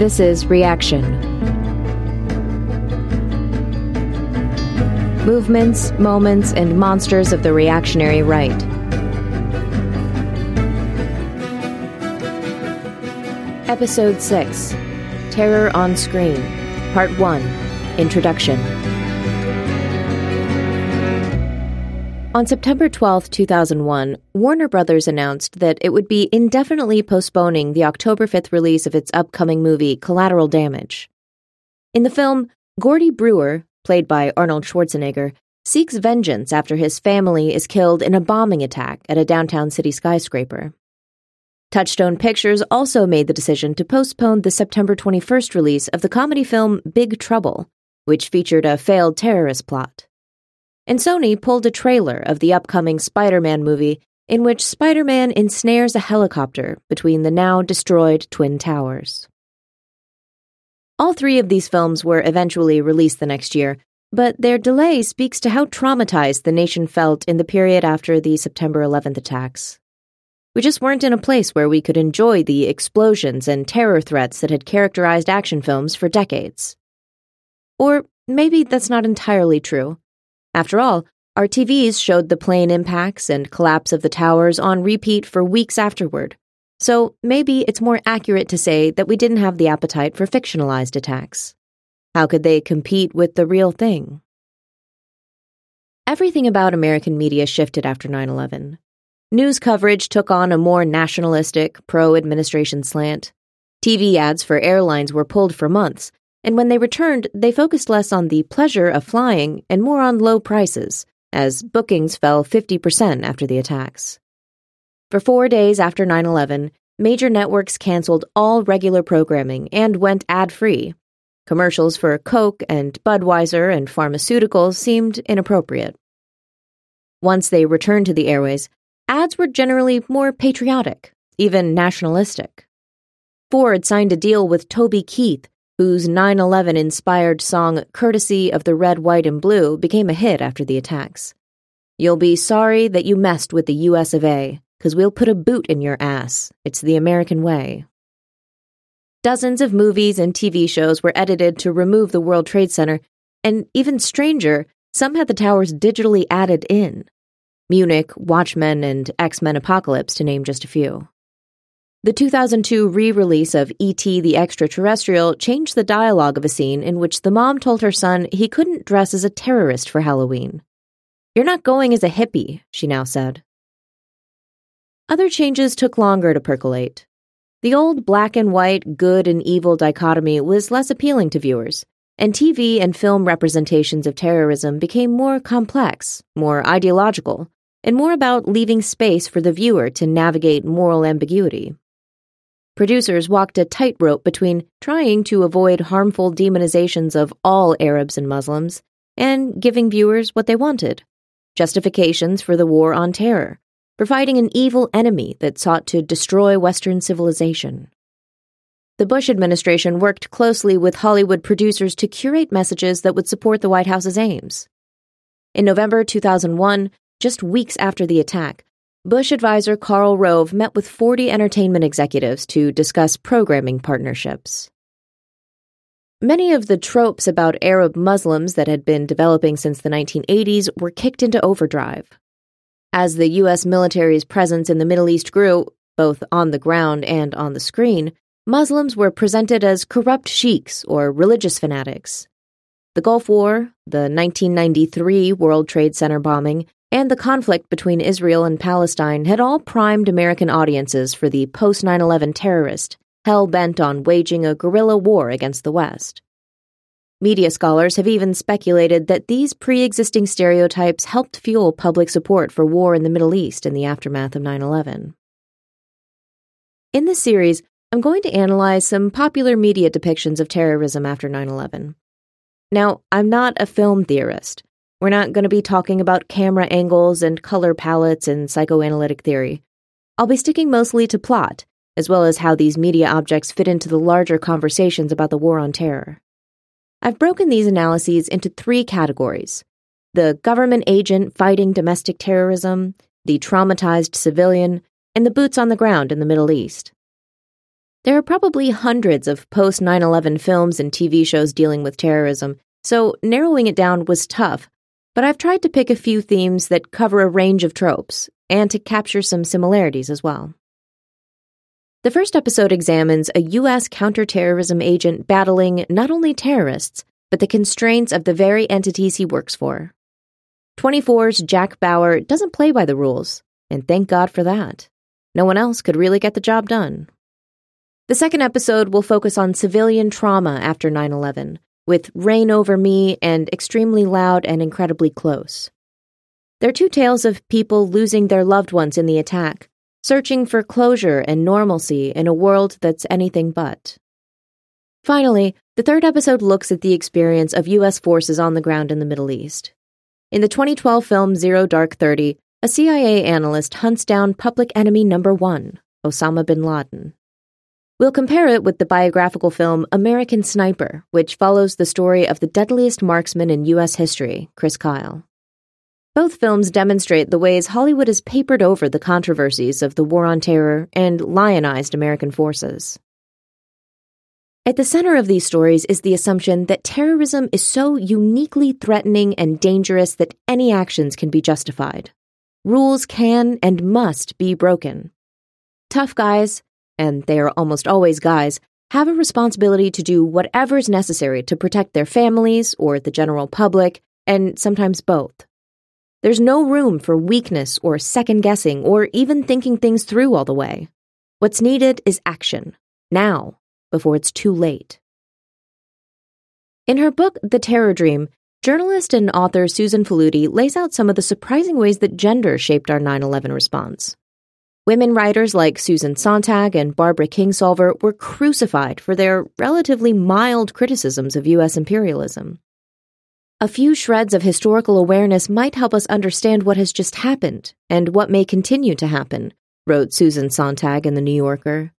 This is Reaction. Movements, moments, and monsters of the reactionary right. Episode 6 Terror on Screen, Part 1 Introduction. On September 12, 2001, Warner Brothers announced that it would be indefinitely postponing the October 5th release of its upcoming movie Collateral Damage. In the film, Gordy Brewer, played by Arnold Schwarzenegger, seeks vengeance after his family is killed in a bombing attack at a downtown city skyscraper. Touchstone Pictures also made the decision to postpone the September 21st release of the comedy film Big Trouble, which featured a failed terrorist plot. And Sony pulled a trailer of the upcoming Spider Man movie in which Spider Man ensnares a helicopter between the now destroyed Twin Towers. All three of these films were eventually released the next year, but their delay speaks to how traumatized the nation felt in the period after the September 11th attacks. We just weren't in a place where we could enjoy the explosions and terror threats that had characterized action films for decades. Or maybe that's not entirely true. After all, our TVs showed the plane impacts and collapse of the towers on repeat for weeks afterward, so maybe it's more accurate to say that we didn't have the appetite for fictionalized attacks. How could they compete with the real thing? Everything about American media shifted after 9 11. News coverage took on a more nationalistic, pro administration slant. TV ads for airlines were pulled for months, and when they returned, they focused less on the pleasure of flying and more on low prices, as bookings fell 50% after the attacks. For four days after 9 11, major networks canceled all regular programming and went ad free. Commercials for Coke and Budweiser and pharmaceuticals seemed inappropriate. Once they returned to the airways, ads were generally more patriotic, even nationalistic. Ford signed a deal with Toby Keith, whose 9 11 inspired song Courtesy of the Red, White, and Blue became a hit after the attacks. You'll be sorry that you messed with the US of A, because we'll put a boot in your ass. It's the American way. Dozens of movies and TV shows were edited to remove the World Trade Center, and even stranger, some had the towers digitally added in. Munich, Watchmen, and X Men Apocalypse, to name just a few. The 2002 re release of E.T. the Extraterrestrial changed the dialogue of a scene in which the mom told her son he couldn't dress as a terrorist for Halloween. You're not going as a hippie, she now said. Other changes took longer to percolate. The old black and white, good and evil dichotomy was less appealing to viewers, and TV and film representations of terrorism became more complex, more ideological, and more about leaving space for the viewer to navigate moral ambiguity. Producers walked a tightrope between trying to avoid harmful demonizations of all Arabs and Muslims and giving viewers what they wanted justifications for the war on terror, providing an evil enemy that sought to destroy Western civilization. The Bush administration worked closely with Hollywood producers to curate messages that would support the White House's aims. In November 2001, just weeks after the attack, Bush advisor Karl Rove met with 40 entertainment executives to discuss programming partnerships. Many of the tropes about Arab Muslims that had been developing since the 1980s were kicked into overdrive. As the U.S. military's presence in the Middle East grew, both on the ground and on the screen, Muslims were presented as corrupt sheiks or religious fanatics. The Gulf War, the 1993 World Trade Center bombing, and the conflict between Israel and Palestine had all primed American audiences for the post 9 11 terrorist, hell bent on waging a guerrilla war against the West. Media scholars have even speculated that these pre existing stereotypes helped fuel public support for war in the Middle East in the aftermath of 9 11. In this series, I'm going to analyze some popular media depictions of terrorism after 9 11. Now, I'm not a film theorist. We're not going to be talking about camera angles and color palettes and psychoanalytic theory. I'll be sticking mostly to plot, as well as how these media objects fit into the larger conversations about the war on terror. I've broken these analyses into three categories the government agent fighting domestic terrorism, the traumatized civilian, and the boots on the ground in the Middle East. There are probably hundreds of post 9 11 films and TV shows dealing with terrorism, so narrowing it down was tough, but I've tried to pick a few themes that cover a range of tropes and to capture some similarities as well. The first episode examines a U.S. counterterrorism agent battling not only terrorists, but the constraints of the very entities he works for. 24's Jack Bauer doesn't play by the rules, and thank God for that. No one else could really get the job done. The second episode will focus on civilian trauma after 9 11, with Reign Over Me and Extremely Loud and Incredibly Close. They're two tales of people losing their loved ones in the attack, searching for closure and normalcy in a world that's anything but. Finally, the third episode looks at the experience of U.S. forces on the ground in the Middle East. In the 2012 film Zero Dark Thirty, a CIA analyst hunts down public enemy number one, Osama bin Laden. We'll compare it with the biographical film American Sniper, which follows the story of the deadliest marksman in U.S. history, Chris Kyle. Both films demonstrate the ways Hollywood has papered over the controversies of the War on Terror and lionized American forces. At the center of these stories is the assumption that terrorism is so uniquely threatening and dangerous that any actions can be justified. Rules can and must be broken. Tough guys, and they are almost always guys, have a responsibility to do whatever is necessary to protect their families or the general public, and sometimes both. There's no room for weakness or second guessing or even thinking things through all the way. What's needed is action, now, before it's too late. In her book, The Terror Dream, journalist and author Susan Faludi lays out some of the surprising ways that gender shaped our 9 11 response. Women writers like Susan Sontag and Barbara Kingsolver were crucified for their relatively mild criticisms of U.S. imperialism. A few shreds of historical awareness might help us understand what has just happened and what may continue to happen, wrote Susan Sontag in The New Yorker.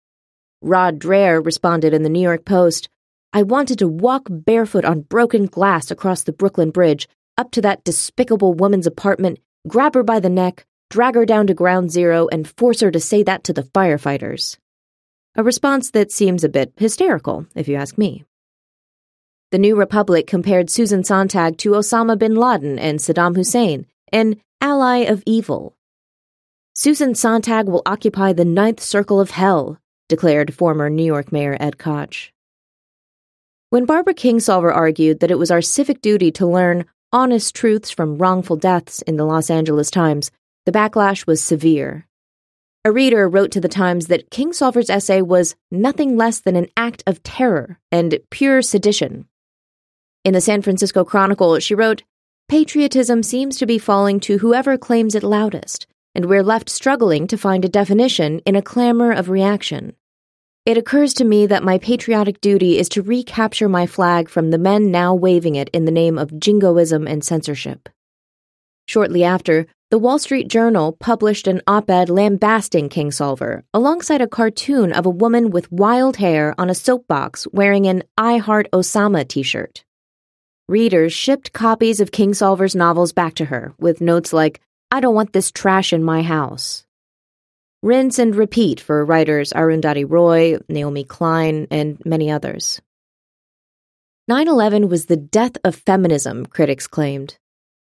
Rod Dreher responded in The New York Post I wanted to walk barefoot on broken glass across the Brooklyn Bridge, up to that despicable woman's apartment, grab her by the neck, drag her down to ground zero, and force her to say that to the firefighters. A response that seems a bit hysterical, if you ask me. The New Republic compared Susan Sontag to Osama bin Laden and Saddam Hussein, an ally of evil. Susan Sontag will occupy the ninth circle of hell, declared former New York Mayor Ed Koch. When Barbara Kingsolver argued that it was our civic duty to learn honest truths from wrongful deaths in the Los Angeles Times, the backlash was severe. A reader wrote to the Times that Kingsolver's essay was nothing less than an act of terror and pure sedition. In the San Francisco Chronicle, she wrote, Patriotism seems to be falling to whoever claims it loudest, and we're left struggling to find a definition in a clamor of reaction. It occurs to me that my patriotic duty is to recapture my flag from the men now waving it in the name of jingoism and censorship. Shortly after, the Wall Street Journal published an op ed lambasting Kingsolver alongside a cartoon of a woman with wild hair on a soapbox wearing an I Heart Osama t shirt. Readers shipped copies of Kingsolver's novels back to her with notes like, I don't want this trash in my house. Rinse and repeat for writers Arundhati Roy, Naomi Klein, and many others. 9 11 was the death of feminism, critics claimed.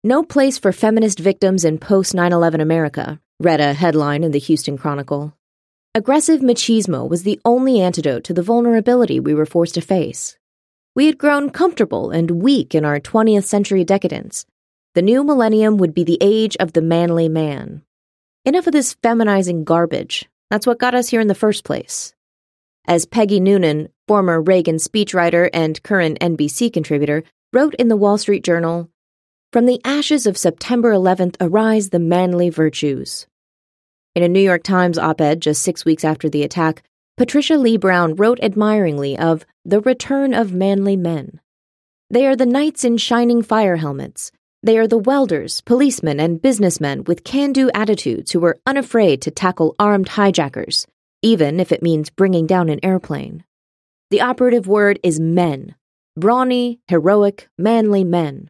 No place for feminist victims in post 9 11 America, read a headline in the Houston Chronicle. Aggressive machismo was the only antidote to the vulnerability we were forced to face. We had grown comfortable and weak in our 20th century decadence. The new millennium would be the age of the manly man. Enough of this feminizing garbage. That's what got us here in the first place. As Peggy Noonan, former Reagan speechwriter and current NBC contributor, wrote in the Wall Street Journal, from the ashes of September 11th arise the manly virtues. In a New York Times op ed just six weeks after the attack, Patricia Leigh Brown wrote admiringly of the return of manly men. They are the knights in shining fire helmets. They are the welders, policemen, and businessmen with can do attitudes who are unafraid to tackle armed hijackers, even if it means bringing down an airplane. The operative word is men brawny, heroic, manly men.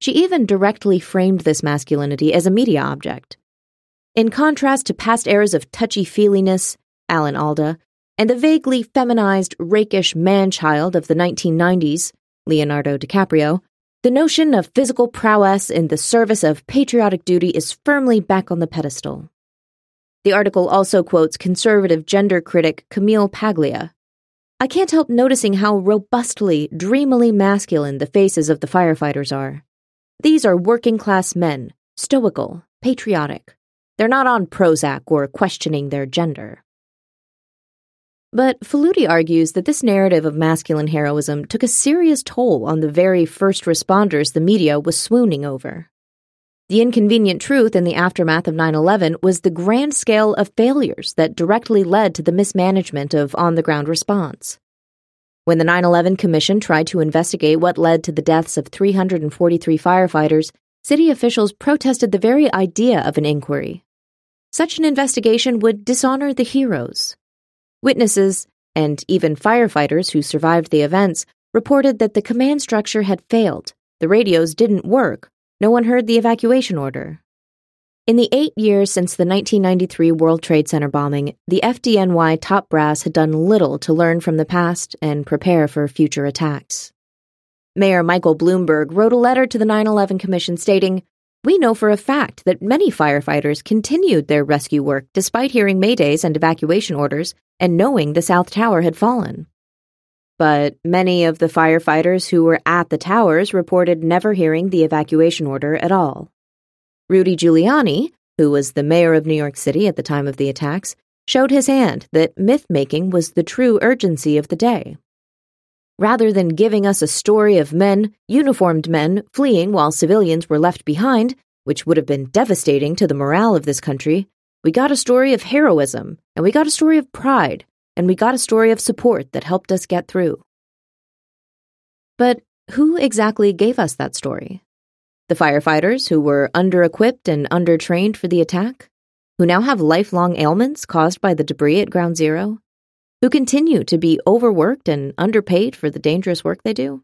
She even directly framed this masculinity as a media object. In contrast to past eras of touchy feeliness, Alan Alda, and the vaguely feminized, rakish man child of the 1990s, Leonardo DiCaprio, the notion of physical prowess in the service of patriotic duty is firmly back on the pedestal. The article also quotes conservative gender critic Camille Paglia. I can't help noticing how robustly, dreamily masculine the faces of the firefighters are. These are working class men, stoical, patriotic. They're not on Prozac or questioning their gender. But Faludi argues that this narrative of masculine heroism took a serious toll on the very first responders the media was swooning over. The inconvenient truth in the aftermath of 9 11 was the grand scale of failures that directly led to the mismanagement of on the ground response. When the 9 11 Commission tried to investigate what led to the deaths of 343 firefighters, city officials protested the very idea of an inquiry. Such an investigation would dishonor the heroes. Witnesses, and even firefighters who survived the events, reported that the command structure had failed, the radios didn't work, no one heard the evacuation order. In the eight years since the 1993 World Trade Center bombing, the FDNY top brass had done little to learn from the past and prepare for future attacks. Mayor Michael Bloomberg wrote a letter to the 9 11 Commission stating, We know for a fact that many firefighters continued their rescue work despite hearing maydays and evacuation orders and knowing the South Tower had fallen. But many of the firefighters who were at the towers reported never hearing the evacuation order at all. Rudy Giuliani, who was the mayor of New York City at the time of the attacks, showed his hand that myth making was the true urgency of the day. Rather than giving us a story of men, uniformed men, fleeing while civilians were left behind, which would have been devastating to the morale of this country, we got a story of heroism, and we got a story of pride, and we got a story of support that helped us get through. But who exactly gave us that story? The firefighters who were under equipped and under trained for the attack? Who now have lifelong ailments caused by the debris at Ground Zero? Who continue to be overworked and underpaid for the dangerous work they do?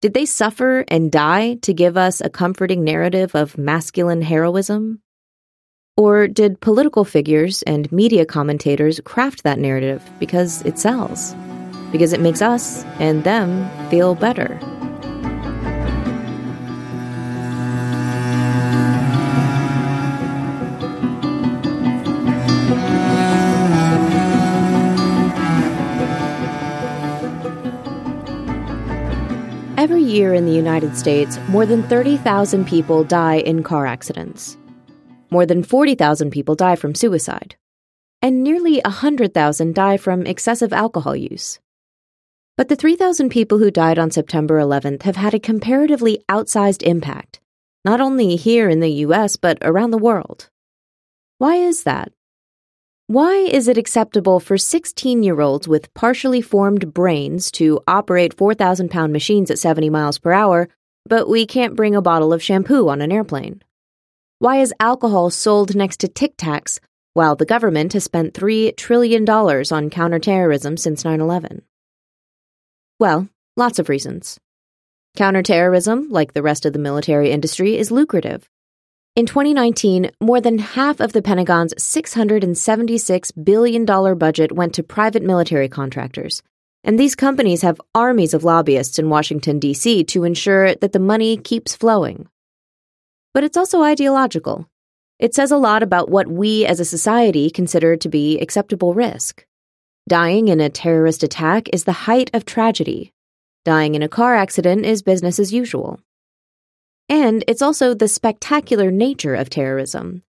Did they suffer and die to give us a comforting narrative of masculine heroism? Or did political figures and media commentators craft that narrative because it sells? Because it makes us and them feel better? Every year in the United States, more than 30,000 people die in car accidents. More than 40,000 people die from suicide, and nearly 100,000 die from excessive alcohol use. But the 3,000 people who died on September 11th have had a comparatively outsized impact, not only here in the US, but around the world. Why is that? Why is it acceptable for 16 year olds with partially formed brains to operate 4,000 pound machines at 70 miles per hour, but we can't bring a bottle of shampoo on an airplane? Why is alcohol sold next to Tic Tacs while the government has spent $3 trillion on counterterrorism since 9 11? Well, lots of reasons. Counterterrorism, like the rest of the military industry, is lucrative. In 2019, more than half of the Pentagon's $676 billion budget went to private military contractors. And these companies have armies of lobbyists in Washington, D.C. to ensure that the money keeps flowing but it's also ideological. It says a lot about what we as a society consider to be acceptable risk. Dying in a terrorist attack is the height of tragedy. Dying in a car accident is business as usual. And it's also the spectacular nature of terrorism.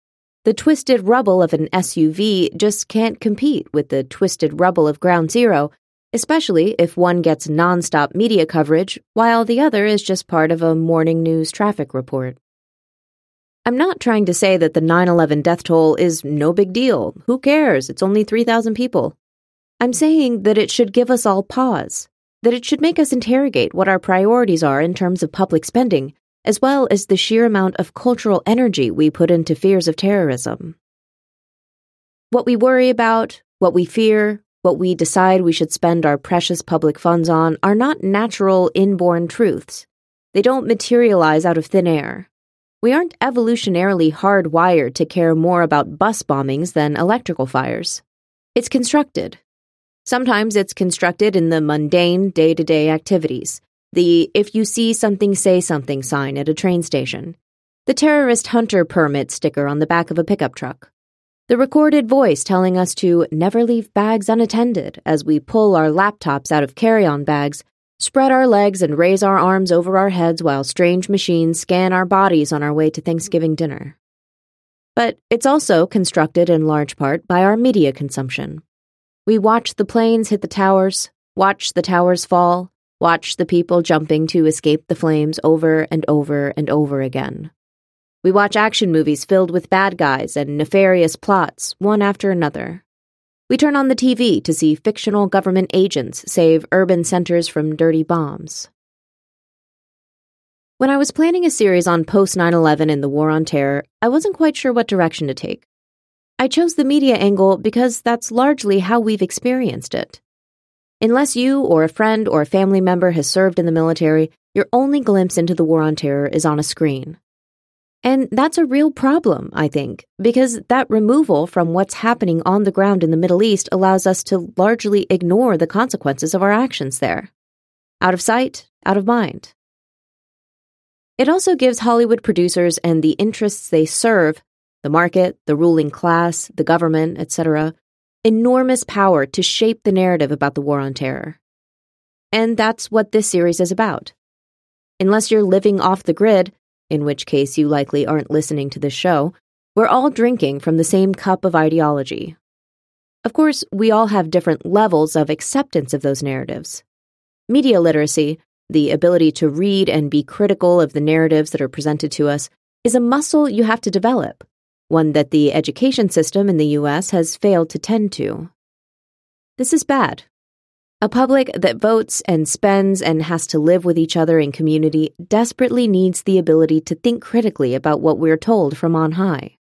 The twisted rubble of an SUV just can't compete with the twisted rubble of Ground Zero, especially if one gets nonstop media coverage while the other is just part of a morning news traffic report. I'm not trying to say that the 9 11 death toll is no big deal. Who cares? It's only 3,000 people. I'm saying that it should give us all pause, that it should make us interrogate what our priorities are in terms of public spending, as well as the sheer amount of cultural energy we put into fears of terrorism. What we worry about, what we fear, what we decide we should spend our precious public funds on are not natural inborn truths. They don't materialize out of thin air. We aren't evolutionarily hardwired to care more about bus bombings than electrical fires. It's constructed. Sometimes it's constructed in the mundane day to day activities. The if you see something, say something sign at a train station. The terrorist hunter permit sticker on the back of a pickup truck. The recorded voice telling us to never leave bags unattended as we pull our laptops out of carry on bags, spread our legs, and raise our arms over our heads while strange machines scan our bodies on our way to Thanksgiving dinner. But it's also constructed in large part by our media consumption. We watch the planes hit the towers, watch the towers fall, watch the people jumping to escape the flames over and over and over again. We watch action movies filled with bad guys and nefarious plots, one after another. We turn on the TV to see fictional government agents save urban centers from dirty bombs. When I was planning a series on post 9 11 and the War on Terror, I wasn't quite sure what direction to take. I chose the media angle because that's largely how we've experienced it. Unless you or a friend or a family member has served in the military, your only glimpse into the war on terror is on a screen. And that's a real problem, I think, because that removal from what's happening on the ground in the Middle East allows us to largely ignore the consequences of our actions there. Out of sight, out of mind. It also gives Hollywood producers and the interests they serve the market, the ruling class, the government, etc., enormous power to shape the narrative about the war on terror. And that's what this series is about. Unless you're living off the grid, in which case you likely aren't listening to this show, we're all drinking from the same cup of ideology. Of course, we all have different levels of acceptance of those narratives. Media literacy, the ability to read and be critical of the narratives that are presented to us, is a muscle you have to develop one that the education system in the U.S. has failed to tend to. This is bad. A public that votes and spends and has to live with each other in community desperately needs the ability to think critically about what we're told from on high.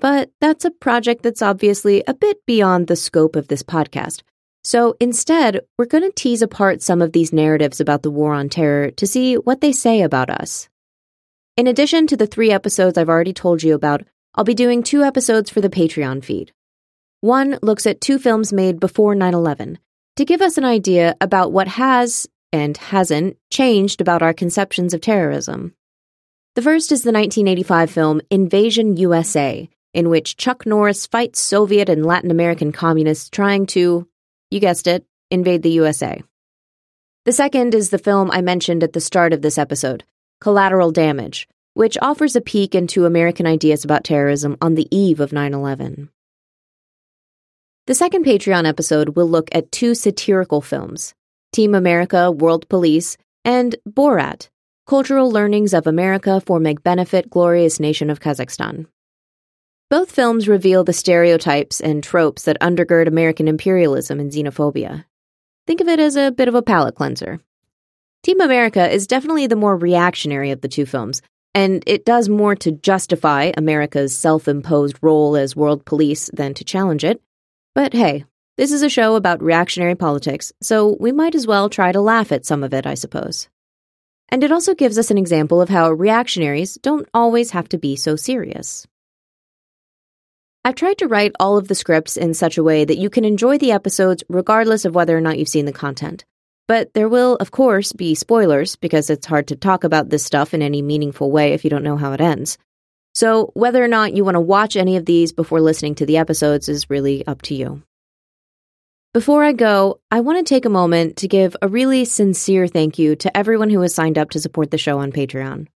But that's a project that's obviously a bit beyond the scope of this podcast. So instead, we're going to tease apart some of these narratives about the war on terror to see what they say about us. In addition to the three episodes I've already told you about, I'll be doing two episodes for the Patreon feed. One looks at two films made before 9 11 to give us an idea about what has, and hasn't, changed about our conceptions of terrorism. The first is the 1985 film Invasion USA, in which Chuck Norris fights Soviet and Latin American communists trying to, you guessed it, invade the USA. The second is the film I mentioned at the start of this episode, Collateral Damage, which offers a peek into American ideas about terrorism on the eve of 9 11. The second Patreon episode will look at two satirical films Team America, World Police, and Borat Cultural Learnings of America for Make Benefit Glorious Nation of Kazakhstan. Both films reveal the stereotypes and tropes that undergird American imperialism and xenophobia. Think of it as a bit of a palate cleanser. Team America is definitely the more reactionary of the two films, and it does more to justify America's self imposed role as world police than to challenge it. But hey, this is a show about reactionary politics, so we might as well try to laugh at some of it, I suppose. And it also gives us an example of how reactionaries don't always have to be so serious. I've tried to write all of the scripts in such a way that you can enjoy the episodes regardless of whether or not you've seen the content. But there will, of course, be spoilers because it's hard to talk about this stuff in any meaningful way if you don't know how it ends. So, whether or not you want to watch any of these before listening to the episodes is really up to you. Before I go, I want to take a moment to give a really sincere thank you to everyone who has signed up to support the show on Patreon.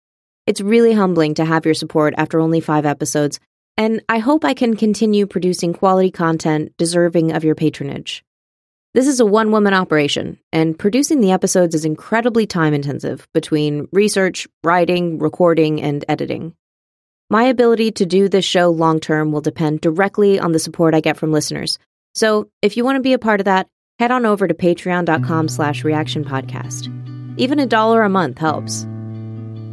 It's really humbling to have your support after only five episodes, and I hope I can continue producing quality content deserving of your patronage. This is a one woman operation, and producing the episodes is incredibly time intensive between research, writing, recording, and editing. My ability to do this show long term will depend directly on the support I get from listeners. So if you want to be a part of that, head on over to patreon.com slash reaction podcast. Even a dollar a month helps.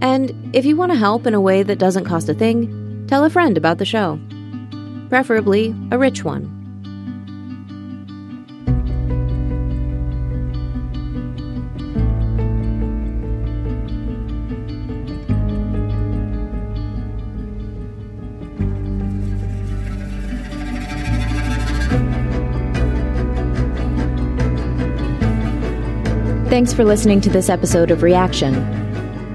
And if you want to help in a way that doesn't cost a thing, tell a friend about the show. Preferably a rich one. Thanks for listening to this episode of Reaction.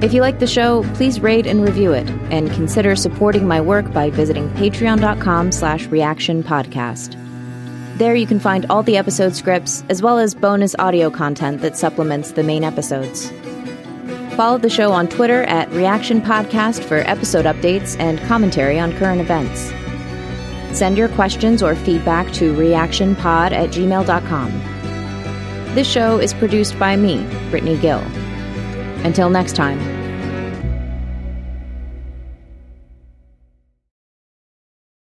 If you like the show, please rate and review it, and consider supporting my work by visiting patreon.com slash reaction podcast. There you can find all the episode scripts, as well as bonus audio content that supplements the main episodes. Follow the show on Twitter at Reaction Podcast for episode updates and commentary on current events. Send your questions or feedback to reactionpod at gmail.com. This show is produced by me, Brittany Gill. Until next time.